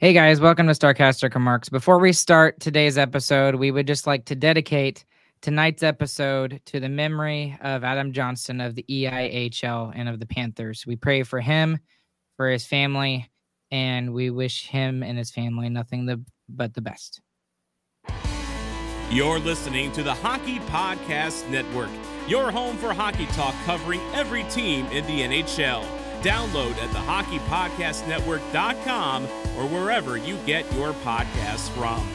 Hey guys, welcome to Starcastic Remarks. Before we start today's episode, we would just like to dedicate tonight's episode to the memory of Adam Johnson of the EIHL and of the Panthers. We pray for him, for his family, and we wish him and his family nothing the, but the best. You're listening to the Hockey Podcast Network, your home for hockey talk covering every team in the NHL. Download at the hockeypodcastnetwork.com or wherever you get your podcasts from.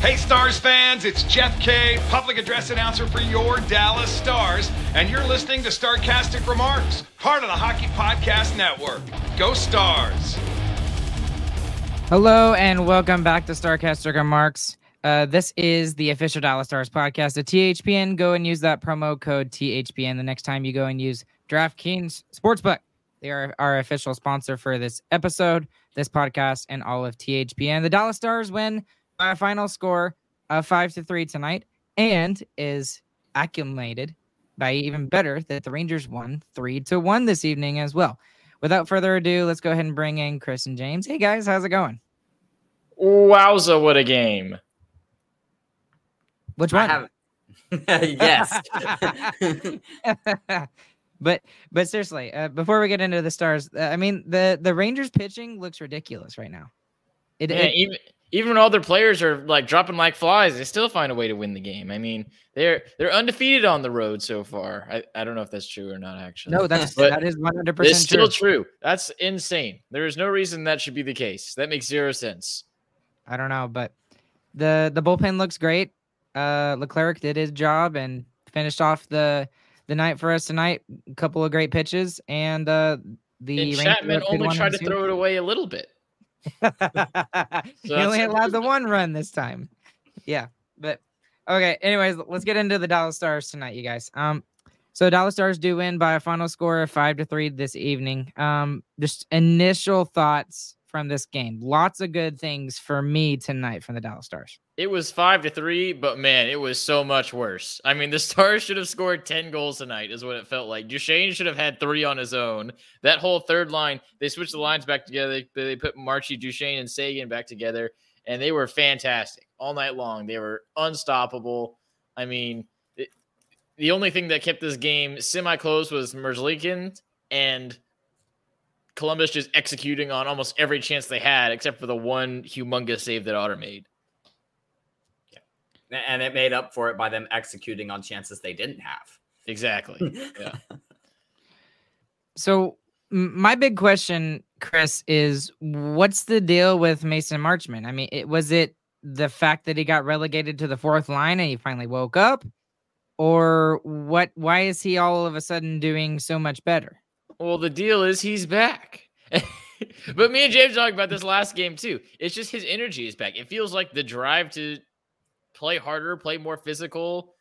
Hey, Stars fans, it's Jeff Kay, public address announcer for your Dallas Stars, and you're listening to Starcastic Remarks, part of the Hockey Podcast Network. Go Stars! Hello and welcome back to Starcastic Remarks. Uh, this is the official Dallas Stars podcast at THPN. Go and use that promo code THPN the next time you go and use DraftKings Sportsbook. They are our official sponsor for this episode, this podcast, and all of THPN. The Dallas Stars win by a final score of five to three tonight, and is accumulated by even better that the Rangers won three to one this evening as well. Without further ado, let's go ahead and bring in Chris and James. Hey guys, how's it going? Wowza, what a game. Which one? have yes. but but seriously, uh, before we get into the stars, uh, I mean the the Rangers pitching looks ridiculous right now. It, Yeah, it- even even when all their players are like dropping like flies, they still find a way to win the game. I mean, they're they're undefeated on the road so far. I, I don't know if that's true or not actually. no, that's But that is one hundred it's percent still true. That's insane. There is no reason that should be the case. That makes zero sense. I don't know, but the the bullpen looks great. Uh, Leclerc did his job and finished off the the night for us tonight. A couple of great pitches, and uh, the And Chapman only tried to throw it away a little bit. he only allowed the one run this time. Yeah, but okay. Anyways, let's get into the Dallas Stars tonight, you guys. Um, so Dallas Stars do win by a final score of five to three this evening. Um, just initial thoughts from this game. Lots of good things for me tonight from the Dallas Stars. It was five to three, but man, it was so much worse. I mean, the Stars should have scored 10 goals tonight, is what it felt like. Duchene should have had three on his own. That whole third line, they switched the lines back together. They, put Marchi, Duchene, and Seguin back together, and they were fantastic all night long. They were unstoppable. I mean, it, the only thing that kept this game semi close was Merzlikin and Columbus just executing on almost every chance they had, except for the one humongous save that Otter made. Yeah. and it made up for it by them executing on chances they didn't have. Exactly. Yeah. So my big question, Chris, is what's the deal with Mason Marchment? I mean, it, was it the fact that he got relegated to the fourth line and he finally woke up, or what? Why is he all of a sudden doing so much better? Well, the deal is he's back. but me and James talked about this last game too. It's just his energy is back. It feels like the drive to play harder, play more physical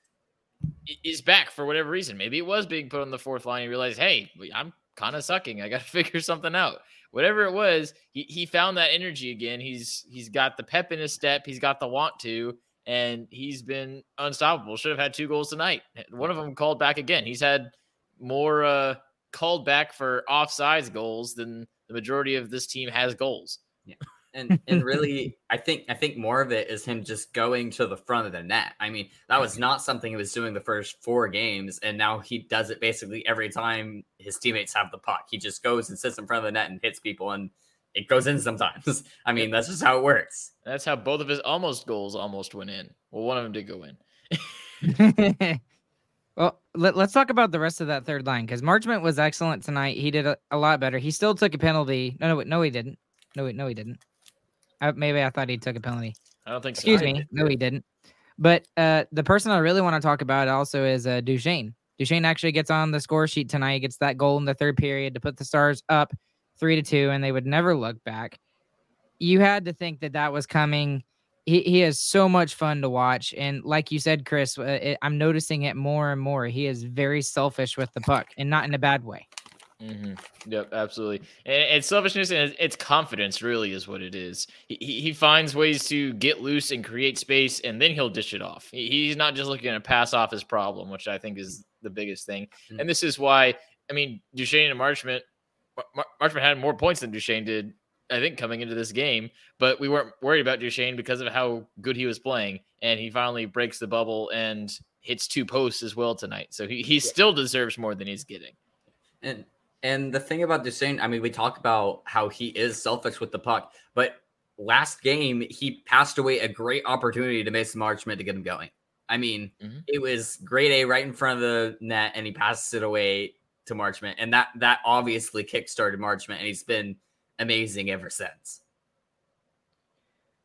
is back for whatever reason. Maybe it was being put on the fourth line. He realized, hey, I'm kind of sucking. I got to figure something out. Whatever it was, he, he found that energy again. He's he's got the pep in his step. He's got the want to, and he's been unstoppable. Should have had two goals tonight. One of them called back again. He's had more uh, called back for offsides goals then the majority of this team has goals. Yeah. And and really i think i think more of it is him just going to the front of the net. I mean that was not something he was doing the first four games and now he does it basically every time his teammates have the puck. He just goes and sits in front of the net and hits people and it goes in sometimes. I mean that's just how it works. That's how both of his almost goals almost went in. Well one of them did go in well let, us talk about the rest of that third line because marchment was excellent tonight he did a, a, lot better he still took a penalty no no no he didn't no no he didn't uh, maybe I thought he took a penalty. I don't think so. Excuse me. No, he didn't. But uh, the person I really want to talk about also is uh, Duchene. Duchene actually gets on the score sheet tonight, gets that goal in the third period to put the Stars up three to two, and they would never look back. You had to think that that was coming. He, he is so much fun to watch. And like you said, Chris, uh, it, I'm noticing it more and more. He is very selfish with the puck and not in a bad way. Mm-hmm. Yep, absolutely. And it's selfishness and it's confidence, really, is what it is. He, he finds ways to get loose and create space, and then he'll dish it off. He's not just looking to pass off his problem, which I think is the biggest thing. Mm-hmm. And this is why, I mean, Duchene and Marchment, Mar- Marchment had more points than Duchene did, I think, coming into this game, but we weren't worried about Duchene because of how good he was playing. And he finally breaks the bubble and hits two posts as well tonight. So he, he yeah. still deserves more than he's getting. And and the thing about Duchene, I mean, we talk about how he is selfish with the puck, but last game he passed away a great opportunity to Mason Marchment to get him going. I mean, mm-hmm. it was grade A right in front of the net, and he passes it away to Marchment, and that that obviously kickstarted Marchment, and he's been amazing ever since.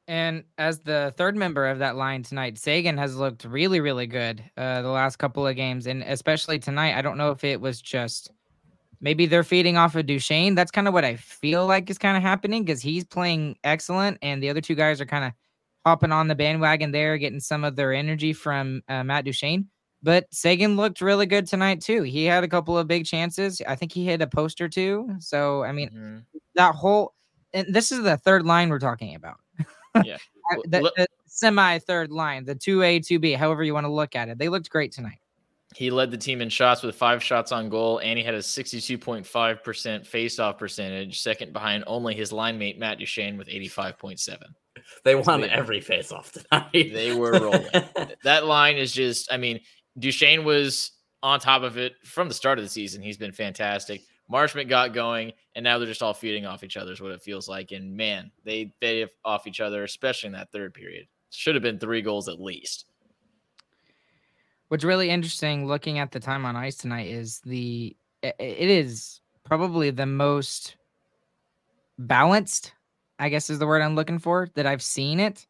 And as the third member of that line tonight, Seguin has looked really, really good uh, the last couple of games, and especially tonight. I don't know if it was just maybe they're feeding off of Duchene. That's kind of what I feel like is kind of happening because he's playing excellent, and the other two guys are kind of hopping on the bandwagon there, getting some of their energy from uh, Matt Duchene. But Seguin looked really good tonight too. He had a couple of big chances. I think he hit a post or two. So I mean, mm-hmm. that whole and this is the third line we're talking about. Yeah, the, the semi third line, the two A, two B, however you want to look at it. They looked great tonight. He led the team in shots with five shots on goal, and he had a 62.5% face-off percentage, second behind only his line mate Matt Duchene with 85.7. They won every face-off tonight. they were rolling. that line is just, I mean, Duchene was on top of it from the start of the season. He's been fantastic. Marchment got going, and now they're just all feeding off each other, is what it feels like. And man, they fed off each other, especially in that third period. Should have been three goals at least. What's really interesting looking at the time on ice tonight is the it is probably the most balanced, I guess is the word I'm looking for that I've seen it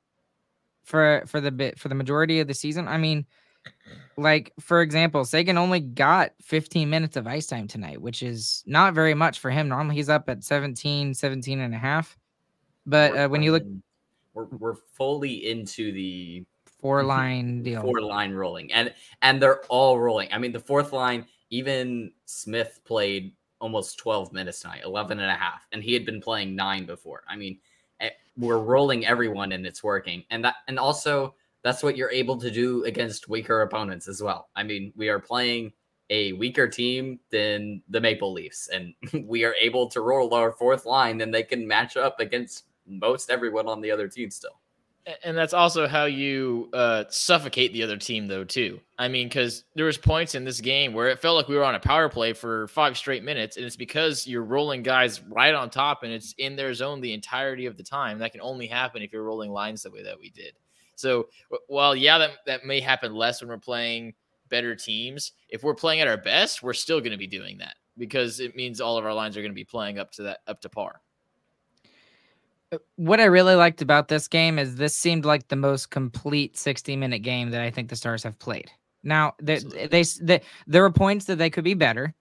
for for the bit for the majority of the season. I mean, like for example, Seguin only got 15 minutes of ice time tonight, which is not very much for him. Normally he's up at 17, 17 and a half. But uh, when you look we're, we're fully into the four line deal. Four line rolling. And and they're all rolling. I mean, the fourth line, even Smith played almost 12 minutes tonight, 11 and a half, and he had been playing nine before. I mean, eh, we're rolling everyone and it's working. And that and also that's what you're able to do against weaker opponents as well. I mean, we are playing a weaker team than the Maple Leafs, and we are able to roll our fourth line, and they can match up against most everyone on the other team still. And that's also how you uh, suffocate the other team, though, too. I mean, because there was points in this game where it felt like we were on a power play for five straight minutes, and it's because you're rolling guys right on top, and it's in their zone the entirety of the time. That can only happen if you're rolling lines the way that we did. So, while yeah, that that may happen less when we're playing better teams, if we're playing at our best, we're still going to be doing that because it means all of our lines are going to be playing up to that up to par uh, what I really liked about this game is this seemed like the most complete 60 minute game that I think the Stars have played. Now, they, they, they, there were points that they could be better,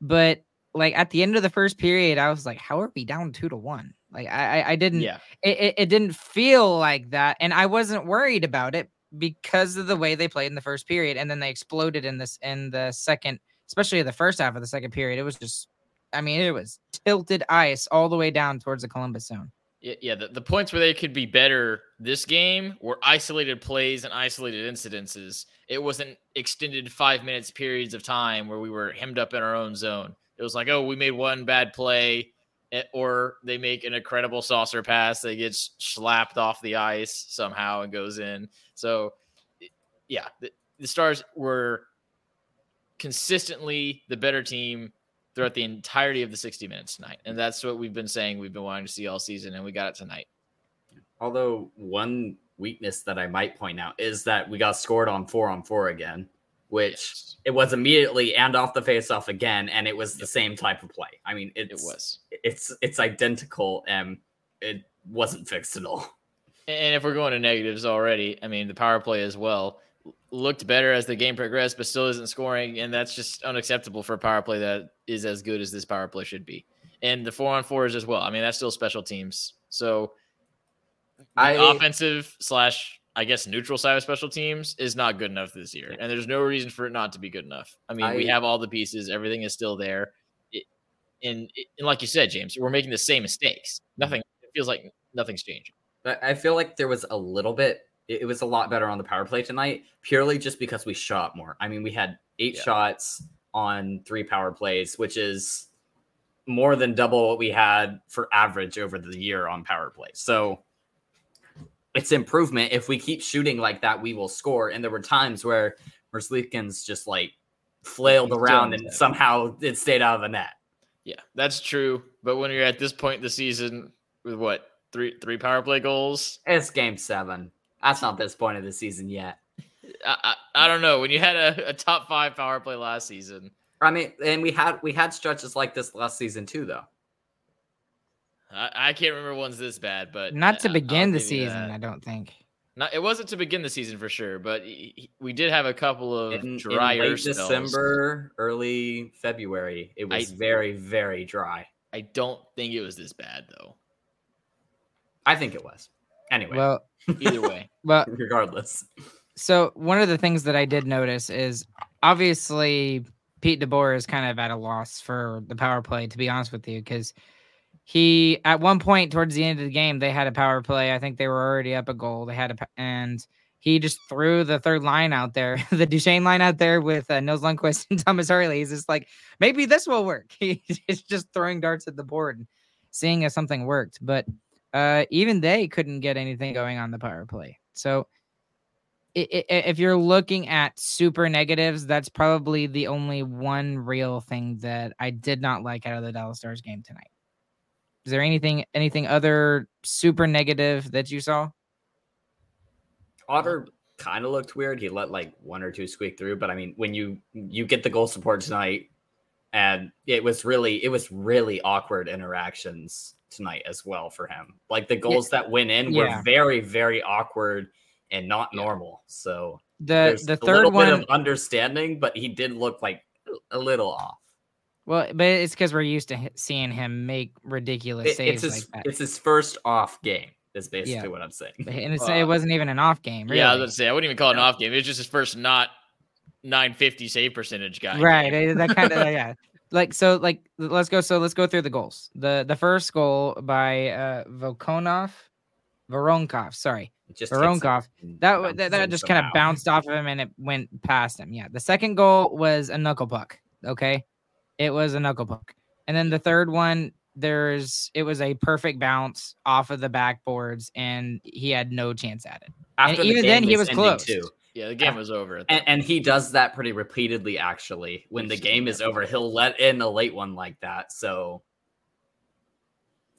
but like at the end of the first period, I was like, how are we down two to one? Like I I, didn't Yeah. it, it, didn't feel like that. And I wasn't worried about it because of the way they played in the first period. And then they exploded in this in the second, especially the first half of the second period. It was just I mean, it was tilted ice all the way down towards the Columbus zone. Yeah, yeah the, the points where they could be better this game were isolated plays and isolated incidences. It wasn't extended five minutes periods of time where we were hemmed up in our own zone. It was like, oh, we made one bad play, Eh, or they make an incredible saucer pass that gets slapped off the ice somehow and goes in. So, eh, yeah, the, the Stars were consistently the better team throughout the entirety of the 60 minutes tonight. And that's what we've been saying we've been wanting to see all season, and we got it tonight. Although one weakness that I might point out is that we got scored on four on four again, which Yes, it was immediately and off the face off again, and it was the Yep. same type of play. I mean, it was. It's it's identical, and it wasn't fixed at all. And if we're going to negatives already, I mean, the power play as well looked better as the game progressed, but still isn't scoring. And that's just unacceptable for a power play that is as good as this power play should be. And the four on fours as well. I mean, that's still special teams. So the I- offensive slash, I guess, neutral side of special teams is not good enough this year. And there's no reason for it not to be good enough. I mean, we have all the pieces, everything is still there. And, eh, and like you said, James, we're making the same mistakes. Mm-hmm. Nothing, it feels like nothing's changing. But I feel like there was a little bit. It was a lot better on the power play tonight, purely just because we shot more. I mean, we had eight Yeah. shots on three power plays, which is more than double what we had for average over the year on power play. So it's improvement. If we keep shooting like that, we will score. And there were times where Merzlikins just like flailed around and somehow it stayed out of the net. Yeah, that's true. But when you're at this point in the season with what three three power play goals, It's game seven. That's not this point of the season yet. I I, I don't know. When you had a, a top five power play last season, I mean, and we had we had stretches like this last season too, though. I, I can't remember one's this bad. But Not to I- I'll begin the season. I don't think. Not, it wasn't to begin the season for sure, but y- y- we did have a couple of In, in late spells. December, early February, it was I- very, very dry. I don't think it was this bad though. I think it was. Anyway, Well, Either way, well, regardless, so one of the things that I did notice is obviously Pete DeBoer is kind of at a loss for the power play, to be honest with you, because he at one point towards the end of the game they had a power play. I think they were already up a goal. They had a and he just threw the third line out there, the Duchene line out there with uh, Nils Lundkvist and Thomas Harley. He's just like, maybe this will work. He's just throwing darts at the board, and seeing if something worked. But uh, even they couldn't get anything going on the power play. So if you're looking at super negatives, that's probably the only one real thing that I did not like out of the Dallas Stars game tonight. Is there anything anything other super negative that you saw? Otter kind of looked weird. He let like one or two squeak through, but I mean, when you you get the goal support tonight, and it was really it was really awkward interactions tonight as well for him. Like the goals that went in Yeah. were very very awkward and not Yeah. normal. So The the a third little one bit of understanding, but he did look like a little off. Well, but it's because we're used to seeing him make ridiculous It- saves it's his like that. it's his first off game. Is basically Yeah. what I'm saying. And it's, Uh, it wasn't even an off game, really. yeah, I was going to say I wouldn't even call it an off game. It was just his first not 950 save percentage guy. right that kind of yeah like so like let's go so let's go through the goals the the first goal by uh vokonov voronkov sorry It just hits Voronkov. that, that that just kind of bounced off of him and it went past him yeah the second goal was a knuckle puck okay it was a knuckle puck and then the third one there's it was a perfect bounce off of the backboards and he had no chance at it After the even then, game he was close. too. Yeah, the game was over. And, and he does that pretty repeatedly, actually. When the game is over, he'll let in a late one like that. So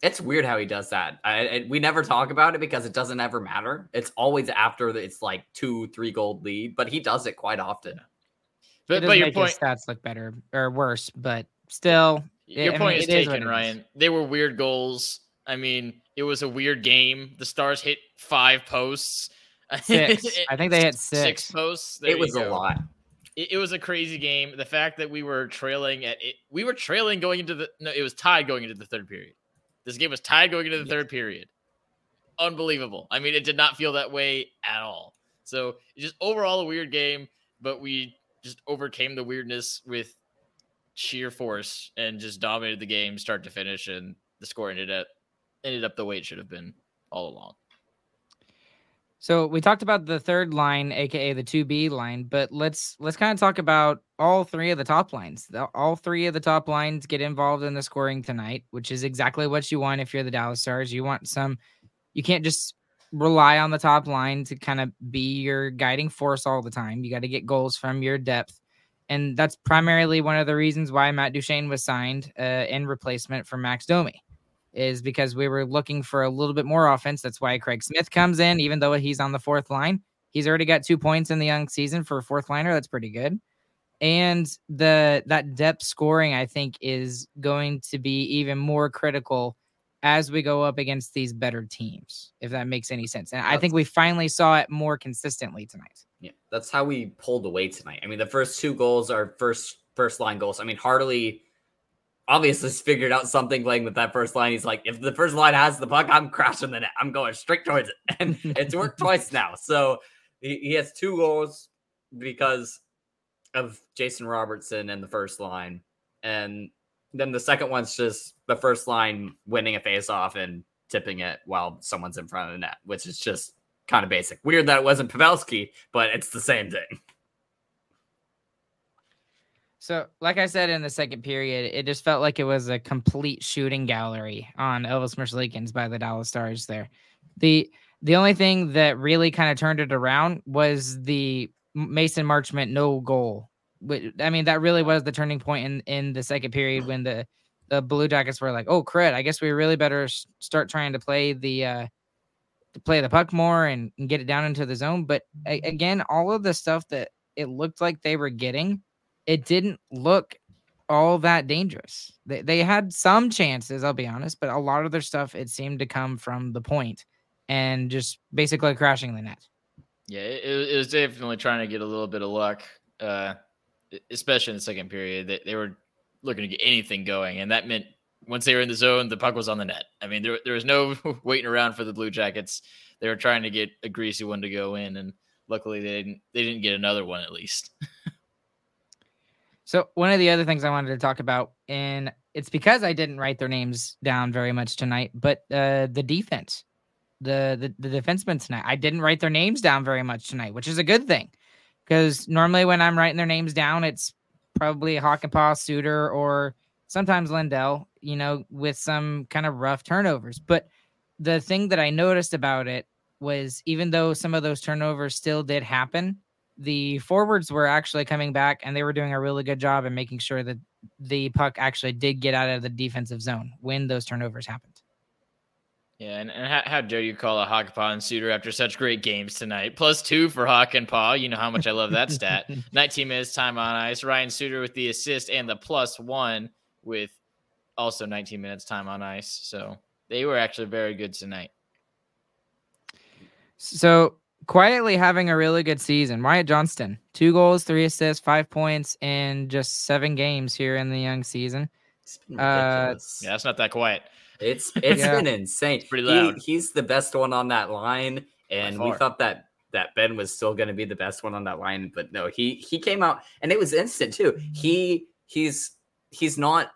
it's weird how he does that. I, I- we never talk about it because it doesn't ever matter. It's always after the, it's like two, three gold lead, but he does it quite often. It But, but your make point, his stats look better or worse but still your I point mean, is it is what taken, it is. Ryan. They were weird goals. I mean, it was a weird game. The Stars hit five posts. six i think they hit six, Six posts. There it you was a lot. it, it was a crazy game. The fact that we were trailing at it, we were trailing going into the no, it was tied going into the third period. This game was tied going into the third period. Unbelievable. I mean, it did not feel that way at all. So just overall a weird game, but we just overcame the weirdness with sheer force and just dominated the game start to finish, and the score ended up ended up the way it should have been all along. So we talked about the third line, aka the two B line, but let's let's kind of talk about all three of the top lines. The, all three of the top lines get involved in the scoring tonight, which is exactly what you want if you're the Dallas Stars. You want some. You can't just rely on the top line to kind of be your guiding force all the time. You got to get goals from your depth, and that's primarily one of the reasons why Matt Duchene was signed uh, in replacement for Max Domi is because we were looking for a little bit more offense. That's why Craig Smith comes in, even though he's on the fourth line. He's already got two points in the young season for a fourth liner. That's pretty good. And the that depth scoring, I think, is going to be even more critical as we go up against these better teams, if that makes any sense. And I think we finally saw it more consistently tonight. Yeah, that's how we pulled away tonight. I mean, the first two goals are first first line goals. I mean, Harley obviously figured out something playing with that first line. He's like, if the first line has the puck, I'm crashing the net. I'm going straight towards it. And it's worked twice now. So he, he has two goals because of Jason Robertson and the first line. And then the second one's just the first line winning a face off and tipping it while someone's in front of the net, which is just kind of basic. Weird that it wasn't Pavelski, but it's the same thing. So, like I said in the second period, it just felt like it was a complete shooting gallery on Elvis Merzlikins by the Dallas Stars there. The the only thing that really kind of turned it around was the Mason Marchment no goal. I mean, that really was the turning point in, in the second period when the, the Blue Jackets were like, "Oh, cred! I guess we really better start trying to play the uh, to play the puck more and, and get it down into the zone." But a- again, all of the stuff that it looked like they were getting it didn't look all that dangerous. They, they had some chances, I'll be honest, but a lot of their stuff, it seemed to come from the point and just basically crashing the net. Yeah, it, it was definitely trying to get a little bit of luck, uh, especially in the second period. They, they were looking to get anything going, and that meant once they were in the zone, the puck was on the net. I mean, there, there was no waiting around for the Blue Jackets. They were trying to get a greasy one to go in, and luckily they didn't. They didn't get another one at least. So one of the other things I wanted to talk about, and it's because I didn't write their names down very much tonight, but uh, the defense, the, the the defensemen tonight, I didn't write their names down very much tonight, which is a good thing, because normally when I'm writing their names down, it's probably Hakanpää, Suter, or sometimes Lindell, you know, with some kind of rough turnovers. But the thing that I noticed about it was even though some of those turnovers still did happen, the forwards were actually coming back and they were doing a really good job in making sure that the puck actually did get out of the defensive zone when those turnovers happened. Yeah, and, and how, how dare you call a Hakanpää and Suter after such great games tonight? Plus two for Hakanpää. You know how much I love that stat. 19 minutes time on ice. Ryan Suter with the assist and the plus one with also 19 minutes time on ice. So they were actually very good tonight. So quietly having a really good season. Wyatt Johnston, two goals, three assists, five points in just seven games here in the young season. Uh, yeah, that's not that quiet. It's it's yeah. been insane. It's pretty loud. He, he's the best one on that line, and we thought that that Benn was still going to be the best one on that line, but no, he he came out and it was instant too. He he's he's not.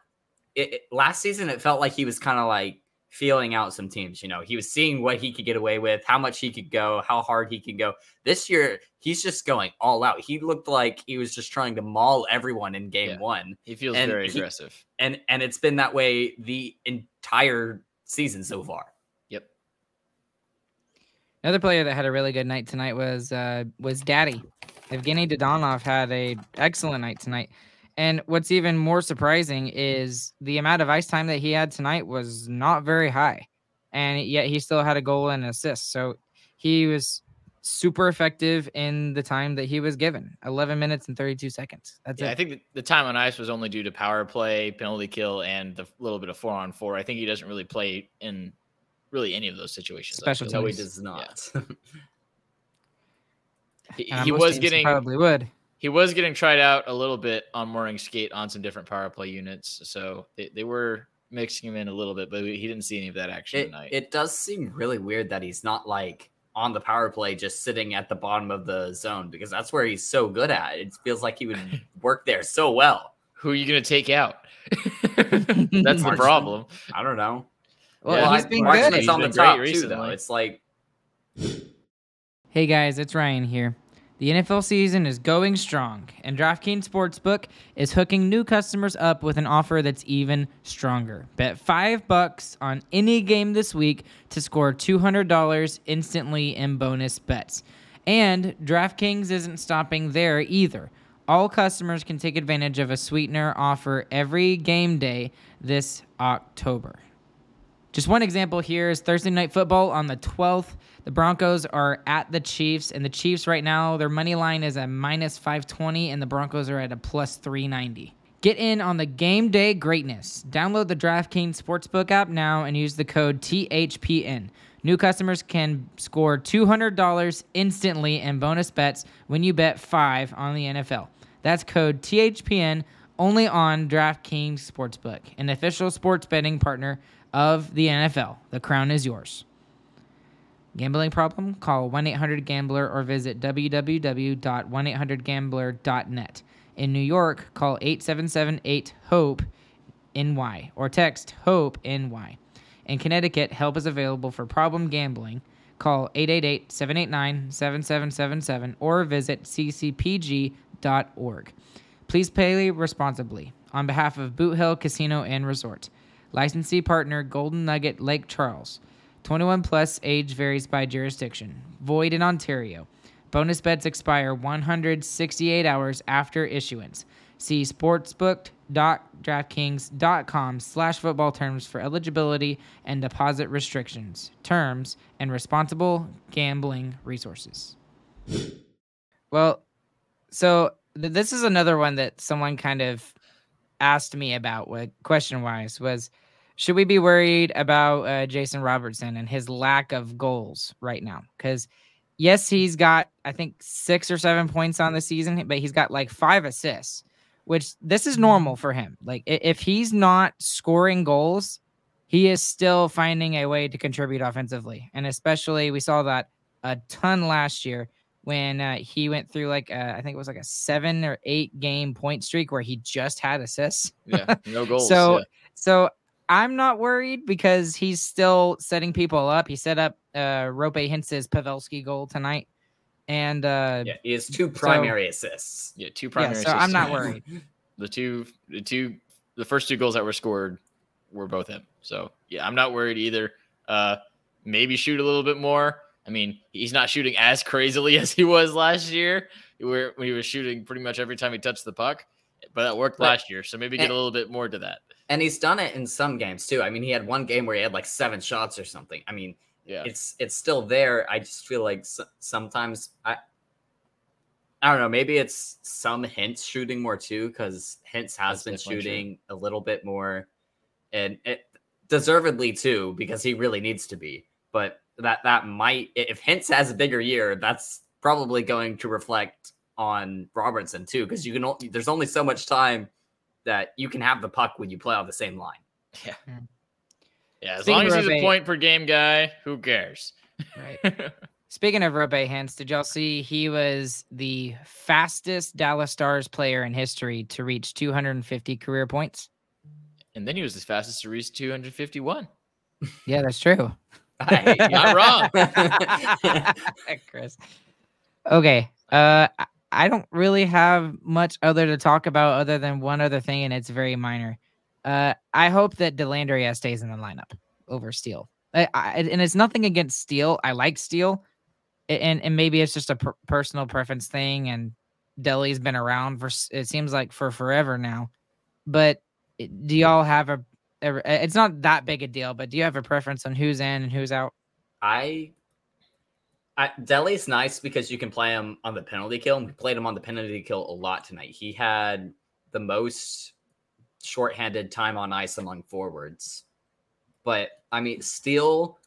It, it, last season, it felt like he was kind of like feeling out some teams. You know, he was seeing what he could get away with, how much he could go, how hard he could go. This year, he's just going all out. He looked like he was just trying to maul everyone in game yeah, one. He feels and very he, aggressive. And and it's been that way the entire season so far. Yep. Another player that had a really good night tonight was uh was Daddy. Evgeny Dadonov had a excellent night tonight. And what's even more surprising is the amount of ice time that he had tonight was not very high. And yet he still had a goal and an assist. So he was super effective in the time that he was given 11 minutes and 32 seconds. That's yeah, it. I think the time on ice was only due to power play, penalty kill, and the little bit of four on four. I think he doesn't really play in really any of those situations. Special No, he does not. Yeah. he, he was getting probably would. he was getting tried out a little bit on morning skate on some different power play units, so they, they were mixing him in a little bit, but he didn't see any of that action It, tonight. it does seem really weird that he's not like on the power play, just sitting at the bottom of the zone because that's where he's so good at. It feels like he would work there so well. Who are you going to take out? That's the problem. I don't know. Well, Yeah, he's I- been Marchment's good. He's on the been top too, recently. though. It's like Hey guys, it's Ryan here. The NFL season is going strong, and DraftKings Sportsbook is hooking new customers up with an offer that's even stronger. Bet five bucks on any game this week to score $200 instantly in bonus bets. And DraftKings isn't stopping there either. All customers can take advantage of a sweetener offer every game day this October. Just one example here is Thursday night football on the 12th. The Broncos are at the Chiefs, and the Chiefs right now, their money line is a minus 520, and the Broncos are at a plus 390. Get in on the game day greatness. Download the DraftKings Sportsbook app now and use the code THPN. New customers can score $200 instantly in bonus bets when you bet five on the NFL. That's code THPN only on DraftKings Sportsbook, an official sports betting partner of the NFL. The crown is yours. Gambling problem? Call 1 800 Gambler or visit www.1800Gambler.net. In New York, call 877 8 HOPE NY or text HOPE NY. In Connecticut, help is available for problem gambling. Call 888 789 7777 or visit ccpg.org. Please pay responsibly. On behalf of Boot Hill Casino and Resort, licensee partner Golden Nugget Lake Charles. 21 plus age varies by jurisdiction. Void in Ontario. Bonus bets expire 168 hours after issuance. See sportsbook.draftkings.com slash football terms for eligibility and deposit restrictions, terms, and responsible gambling resources. Well, so th- this is another one that someone kind of asked me about, what question wise was should we be worried about uh, Jason Robertson and his lack of goals right now? Because yes, he's got I think six or seven points on the season, but he's got like five assists, which this is normal for him. Like if he's not scoring goals, he is still finding a way to contribute offensively, and especially we saw that a ton last year when uh, he went through like uh, I think it was like a seven or eight game point streak where he just had assists. Yeah, no goals. So yeah. so I'm not worried because he's still setting people up. He set up uh Rope Hintz's Pavelski goal tonight. And uh yeah, he has two primary assists. Yeah, two yeah, primary. so I'm not worried. The two, the two, the first two goals that were scored were both him. So yeah, I'm not worried either. Uh, maybe shoot a little bit more. I mean, he's not shooting as crazily as he was last year, where when he was shooting pretty much every time he touched the puck. But that worked But- last year, so maybe get and- a little bit more to that. And he's done it in some games too. I mean, he had one game where he had like seven shots or something. I mean, Yeah, it's it's still there. I just feel like sometimes I I don't know. Maybe it's some Hintz shooting more too because Hintz has That's been definitely true. shooting a little bit more, and it deservedly too because he really needs to be. But that that might if Hintz has a bigger year, that's probably going to reflect on Robertson too because you can only there's only so much time that you can have the puck when you play on the same line. yeah. Yeah. As Speaking long as he's a a- point per game guy, who cares? Right. Speaking of Rope Hintz, did y'all see he was the fastest Dallas Stars player in history to reach 250 career points? and then he was the fastest to reach 251. Yeah, that's true. Hey, you're Not wrong. Chris. Okay. Uh I- don't really have much other to talk about other than one other thing, and it's very minor. Uh I hope that Dellandrea stays in the lineup over Steele. I, I, and it's nothing against Steele. I like Steele. And and maybe it's just a per- personal preference thing and Delhi's been around for it seems like for forever now. But do y'all have a- it's not that big a deal, but do you have a preference on who's in and who's out? I, I Delhi's nice because you can play him on the penalty kill. And we played him on the penalty kill a lot tonight. He had the most shorthanded time on ice among forwards. But I mean, Steele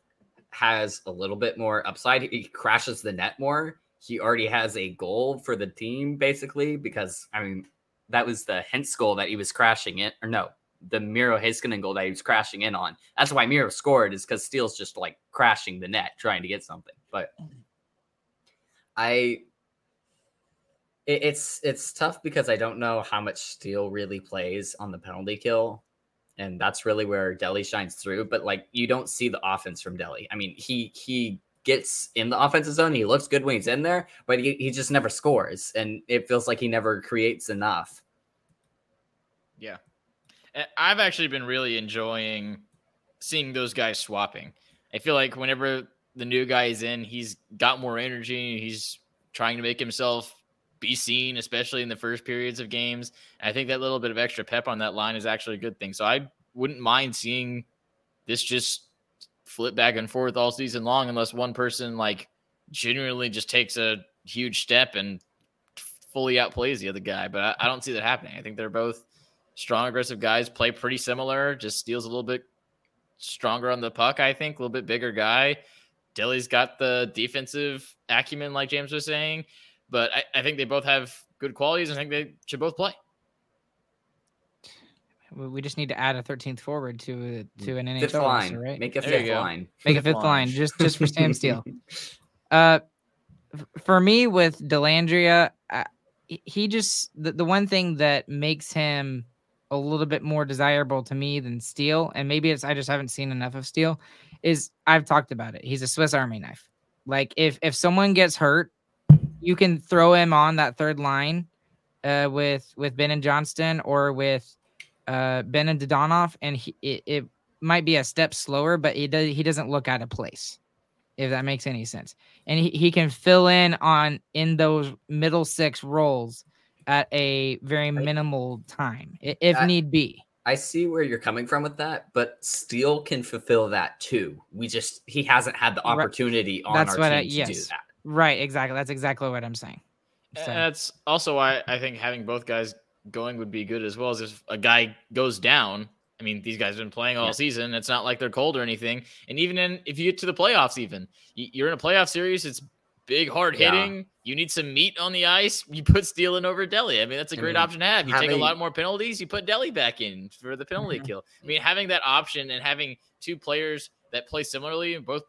has a little bit more upside. He crashes the net more. he already has a goal for the team, basically, because I mean, that was the Hintz goal that he was crashing in, or no, the Miro Heiskanen goal that he was crashing in on. That's why Miro scored, is because Steele's just like crashing the net trying to get something. But I it, it's it's tough because I don't know how much Steele really plays on the penalty kill. And that's really where Delhi shines through. But like you don't see the offense from Delhi. I mean, he he gets in the offensive zone. He looks good when he's in there, but he, he just never scores. And it feels like he never creates enough. Yeah. I've actually been really enjoying seeing those guys swapping. I feel like whenever the new guy is in, he's got more energy. He's trying to make himself be seen, especially in the first periods of games. And I think that little bit of extra pep on that line is actually a good thing. So I wouldn't mind seeing this just flip back and forth all season long, unless one person like genuinely just takes a huge step and fully outplays the other guy. But I, I don't see that happening. I think they're both strong, aggressive guys, play pretty similar, just Steele's a little bit stronger on the puck, I think, a little bit bigger guy. Delhi's got the defensive acumen, like James was saying, but I, I think they both have good qualities. I think they should both play. We just need to add a 13th forward to to an NHL fifth line, right? Make a There fifth line. Make a fifth line just just for Sam Steele. Uh, for me with Dellandrea, uh, he- he just the, the one thing that makes him a little bit more desirable to me than Steele, and maybe it's I just haven't seen enough of Steele, is I've talked about it. He's a Swiss Army knife. Like if if someone gets hurt, you can throw him on that third line uh, with with Benn and Johnston or with uh, Benn and Dadonov, and he, it, it might be a step slower, but he does he doesn't look out of place, if that makes any sense. And he, he can fill in on in those middle six roles at a very minimal time, if I- need be. I see where you're coming from with that, but Steele can fulfill that too. We just he hasn't had the Right. opportunity on That's our what team I- to do that. Right, exactly. That's exactly what I'm saying. So, That's also why I think having both guys going would be good as well as if a guy goes down. I mean, these guys have been playing all Yeah. season. It's not like they're cold or anything. And even in if you get to the playoffs, even you're in a playoff series, it's big, hard Yeah. hitting. You need some meat on the ice. You put Steele in over Delhi. I mean, that's a great mean, option to have. You take a lot more penalties. You put Delhi back in for the penalty Mm-hmm. kill. I mean, having that option and having two players that play similarly and both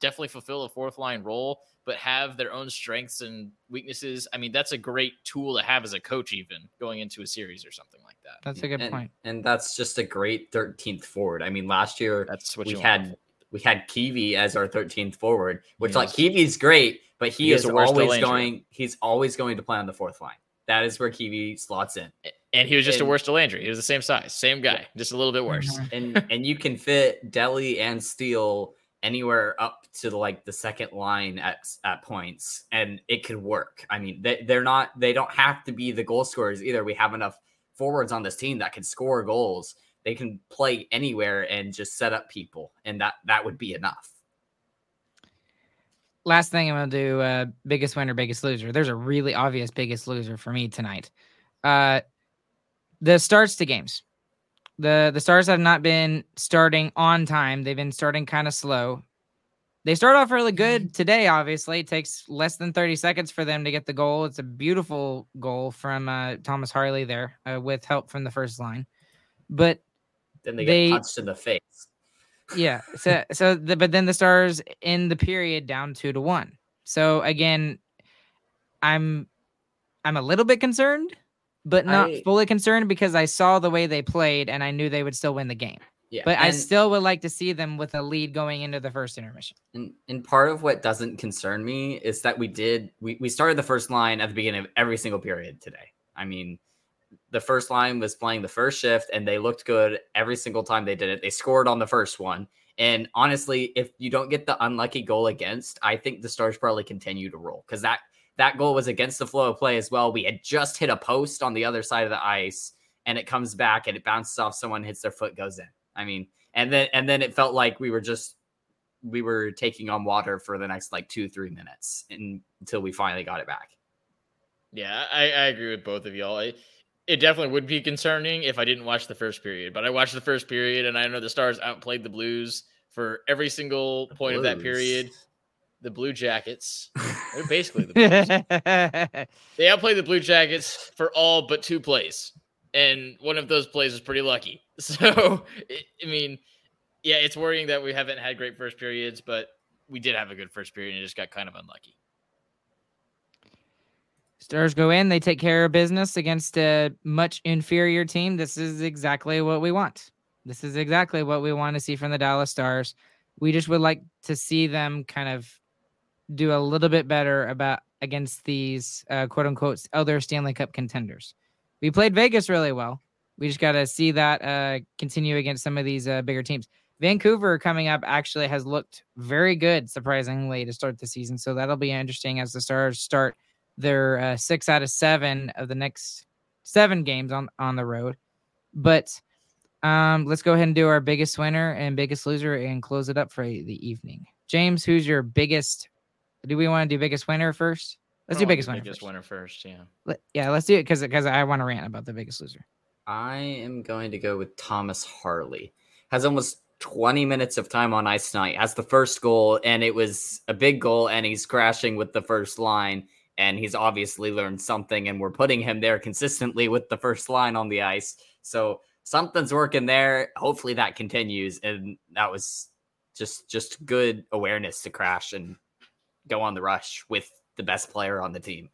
definitely fulfill a fourth line role, but have their own strengths and weaknesses. I mean, that's a great tool to have as a coach, even going into a series or something like that. that's a good and, point. And that's just a great 13th forward. I mean, last year That's what we you had want. We had Kiwi as our 13th forward, which like Yes. Kiwi's great, but he, He is is always going he's always going to play on the fourth line. That is where Kiwi slots in. And he was just a worse Delandry. He was the same size, same guy, just a little bit worse. Mhm. and and you can fit Delhi and Steele anywhere up to like the second line at at points, and it could work. I mean, they, they're not they don't have to be the goal scorers either. We have enough forwards on this team that can score goals. They can play anywhere and just set up people, and that that would be enough. last thing I'm gonna do, uh, biggest winner, biggest loser. There's a really obvious biggest loser for me tonight. Uh, the starts to games. The the stars have not been starting on time. They've been starting kind of slow. They start off really good today. Obviously, it takes less than 30 seconds for them to get the goal. It's a beautiful goal from uh, Thomas Harley there, uh, with help from the first line. But Then they get punched in the face. yeah. So so the, but then the stars in the period down two to one. So again, I'm I'm a little bit concerned, but not I- fully concerned because I saw the way they played and I knew they would still win the game. Yeah, But I still would like to see them with a lead going into the first intermission. And, and part of what doesn't concern me is that we did we, we started the first line at the beginning of every single period today. I mean, the first line was playing the first shift and they looked good every single time they did it. They scored on the first one. And honestly, if you don't get the unlucky goal against, I think the Stars probably continue to roll because that that goal was against the flow of play as well. We had just hit a post on the other side of the ice and it comes back and it bounces off someone, hits their foot, goes in. I mean, and then and then it felt like we were just we were taking on water for the next like two three minutes until we finally got it back. Yeah, I, I agree with both of y'all. I, it definitely would be concerning if I didn't watch the first period, but I watched the first period and I know the Stars outplayed the Blues for every single point of that period. The Blue Jackets. They're basically the Blues. they outplayed the Blue Jackets for all but two plays, and one of those plays was pretty lucky. So, I mean, yeah, it's worrying that we haven't had great first periods, but we did have a good first period and it just got kind of unlucky. Stars go in, they take care of business against a much inferior team. This is exactly what we want. This is exactly what we want to see from the Dallas Stars. We just would like to see them kind of do a little bit better about against these uh, quote unquote other Stanley Cup contenders. We played Vegas really well. We just got to see that uh, continue against some of these uh, bigger teams. Vancouver coming up actually has looked very good, surprisingly, to start the season. So that'll be interesting as the Stars start their uh, six out of seven of the next seven games on on the road. But um, let's go ahead and do our biggest winner and biggest loser and close it up for the evening. James, who's your biggest? Do we want to do biggest winner first? Let's do biggest winner. Biggest first. winner first, yeah. Let, yeah, let's do it because because I want to rant about the biggest loser. I am going to go with Thomas Harley. Has almost 20 minutes of time on ice tonight. Has the first goal, and it was a big goal, and he's crashing with the first line. And he's obviously learned something, and we're putting him there consistently with the first line on the ice. So something's working there. Hopefully that continues. And that was just just good awareness to crash and go on the rush with the best player on the team.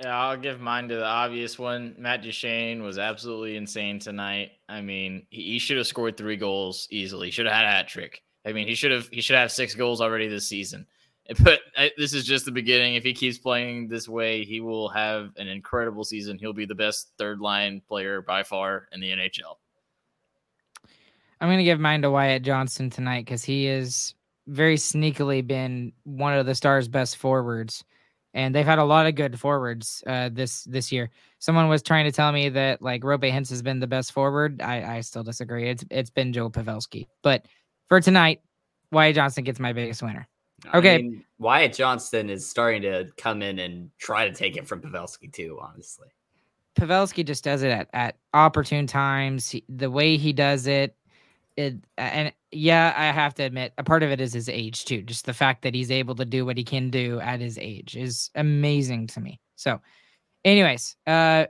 Yeah, I'll give mine to the obvious one. Matt Duchene was absolutely insane tonight. I mean, he, he should have scored three goals easily. Should have had a hat trick. I mean, he should have he should have six goals already this season. But I, this is just the beginning. If he keeps playing this way, he will have an incredible season. He'll be the best third line player by far in the NHL. I'm going to give mine to Wyatt Johnston tonight because he has very sneakily been one of the Stars' best forwards and they've had a lot of good forwards uh, this this year. Someone was trying to tell me that like Roope Hintz has been the best forward. I, I still disagree. It's it's been Joe Pavelski. But for tonight, Wyatt Johnston gets my biggest winner. Okay, I mean, Wyatt Johnston is starting to come in and try to take it from Pavelski too. Honestly, Pavelski just does it at, at opportune times. He, the way he does it, it and yeah, I have to admit, a part of it is his age too. Just the fact that he's able to do what he can do at his age is amazing to me. So, anyways, uh,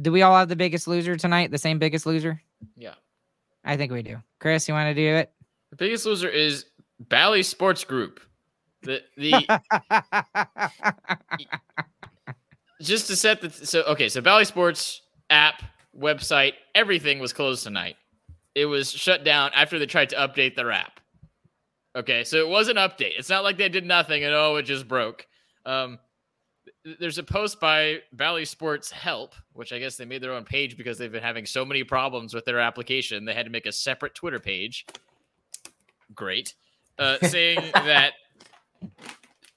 do we all have the biggest loser tonight? The same biggest loser? Yeah, I think we do. Chris, you want to do it? The biggest loser is Bally Sports Group. The the just to set the so okay, so Bally Sports app, website, everything was closed tonight it was shut down after they tried to update their app. Okay, so it was an update. It's not like they did nothing and oh, it just broke. Um, there's a post by Bally Sports Help, which I guess they made their own page because they've been having so many problems with their application. They had to make a separate Twitter page. Great, uh, saying that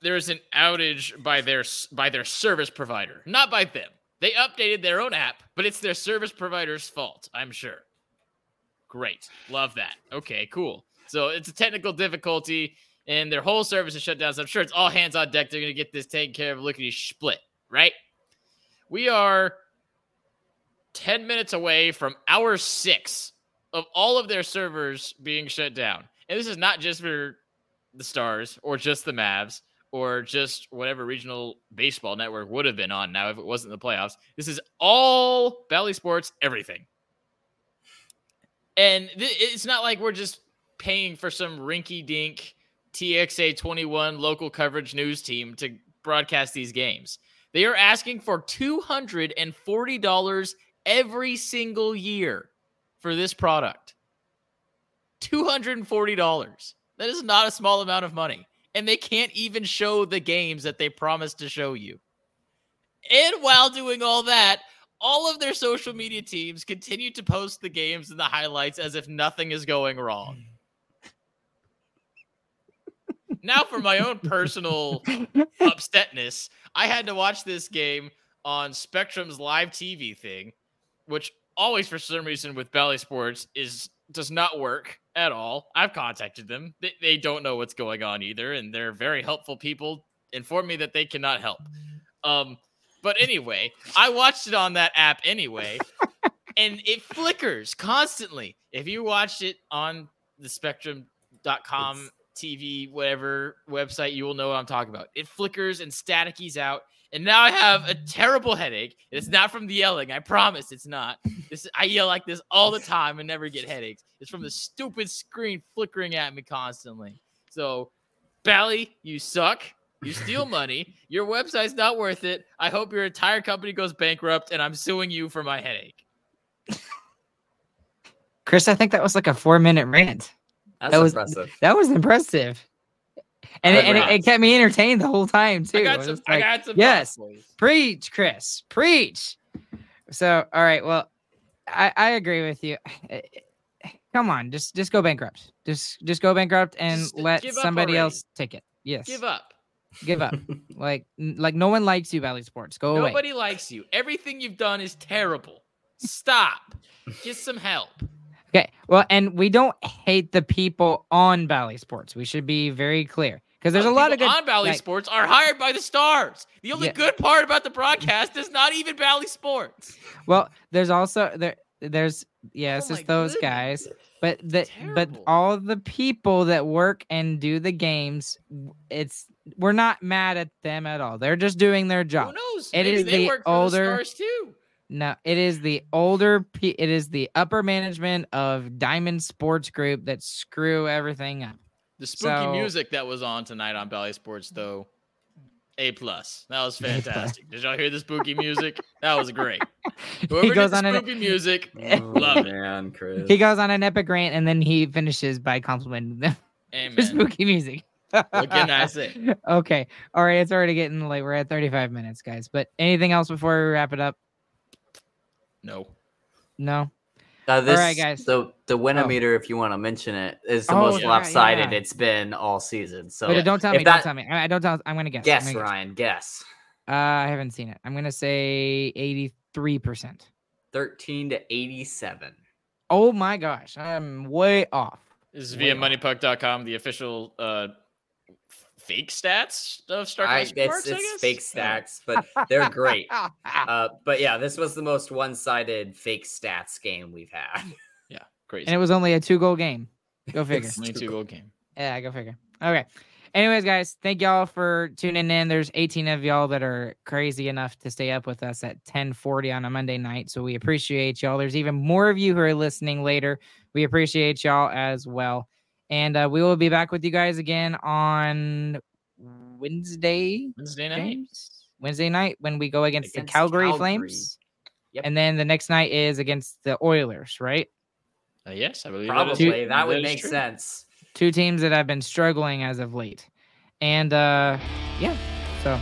there is an outage by their by their service provider, not by them. They updated their own app, but it's their service provider's fault. I'm sure. Great. Love that. Okay, cool. So it's a technical difficulty and their whole service is shut down. So I'm sure it's all hands on deck. They're going to get this taken care of. Look at you split, right? We are 10 minutes away from hour six of all of their servers being shut down. And this is not just for the Stars or just the Mavs or just whatever regional baseball network would have been on now if it wasn't the playoffs. This is all Bally Sports, everything. And th- it's not like we're just paying for some rinky dink TXA 21 local coverage news team to broadcast these games. They are asking for $240 every single year for this product. $240. That is not a small amount of money. And they can't even show the games that they promised to show you. And while doing all that, all of their social media teams continue to post the games and the highlights as if nothing is going wrong. now, for my own personal upsetness, I had to watch this game on Spectrum's live TV thing, which always, for some reason, with Bally Sports is does not work at all. I've contacted them; they, they don't know what's going on either, and they're very helpful people. Inform me that they cannot help. Um, but anyway, I watched it on that app anyway, and it flickers constantly. If you watched it on the spectrum.com TV, whatever website, you will know what I'm talking about. It flickers and staticies out. And now I have a terrible headache. It's not from the yelling. I promise it's not. This I yell like this all the time and never get headaches. It's from the stupid screen flickering at me constantly. So, Bally, you suck. You steal money. Your website's not worth it. I hope your entire company goes bankrupt and I'm suing you for my headache. Chris, I think that was like a four minute rant. That's that was impressive. that was impressive. And, it, and it, it kept me entertained the whole time too. I got some. just I like, got some. yes. boys. preach, Chris, preach. So, all right, well, I, I agree with you. Come on, just just go bankrupt. Just just go bankrupt and Just let somebody already. else take it. Yes, Give up. give up. like like no one likes you, Bally Sports. Go away. Nobody likes you. Everything you've done is terrible. Stop. Get some help. Okay. Well, and we don't hate the people on Bally Sports. We should be very clear because there's a lot of good on Bally like- Sports are hired by the stars. The only Yeah. good part about the broadcast is not even Bally Sports. Well, there's also there there's yes, Oh it's those goodness. guys, but the but all the people that work and do the games, it's we're not mad at them at all. They're just doing their Who job. knows? It Maybe is they the work for older- the stars too. No, it is the older pe- it is the upper management of Diamond Sports Group that screw everything up. The spooky So- music that was on tonight on Bally Sports, though, a plus. That was fantastic. Did y'all hear the spooky music? That was great. Whoever he goes did on the an spooky music, Oh, Love it. man, Chris. he goes on an epic rant and then he finishes by complimenting them for amen. spooky music. What can I say? okay. All right. It's already getting late. We're at 35 minutes, guys. But anything else before we wrap it up? No. No. Uh, this, right, guys. The the Winometer, if you want to mention it, is the Oh, most yeah, lopsided yeah. it's been all season. So Wait, don't tell me. that- Don't tell me. I, I don't tell. I'm gonna guess. Guess, gonna Ryan, guess. Uh, I haven't seen it. I'm gonna say 83 percent. Thirteen to eighty-seven. Oh my gosh, I'm way off. This is Way via off. moneypuck.com, the official uh, fake stats of I, StarCraft it's Sports. I it's guess? fake stats, but they're great. Uh, but yeah, this was the most one-sided fake stats game we've had. Yeah, crazy. and it was only a two goal game. Go figure. Only two goal game. Yeah, go figure. Okay. Anyways, guys, thank y'all for tuning in. There's 18 of y'all that are crazy enough to stay up with us at 1040 on a Monday night. So we appreciate y'all. There's even more of you who are listening later. We appreciate y'all as well. And uh, we will be back with you guys again on Wednesday, Wednesday night. James? Wednesday night when we go against, Against the Calgary, Calgary. Flames. Yep. And then the next night is against the Oilers, right? Uh, yes, I believe Probably that, that, is, would make true. sense. two teams that have been struggling as of late. And uh yeah, so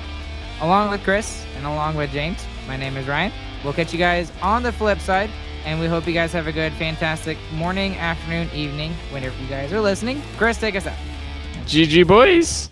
along with Chris and along with James, my name is Ryan. We'll catch you guys on the flip side, and we hope you guys have a good, fantastic morning, afternoon, evening, whenever you guys are listening. Chris, take us out. GG boys.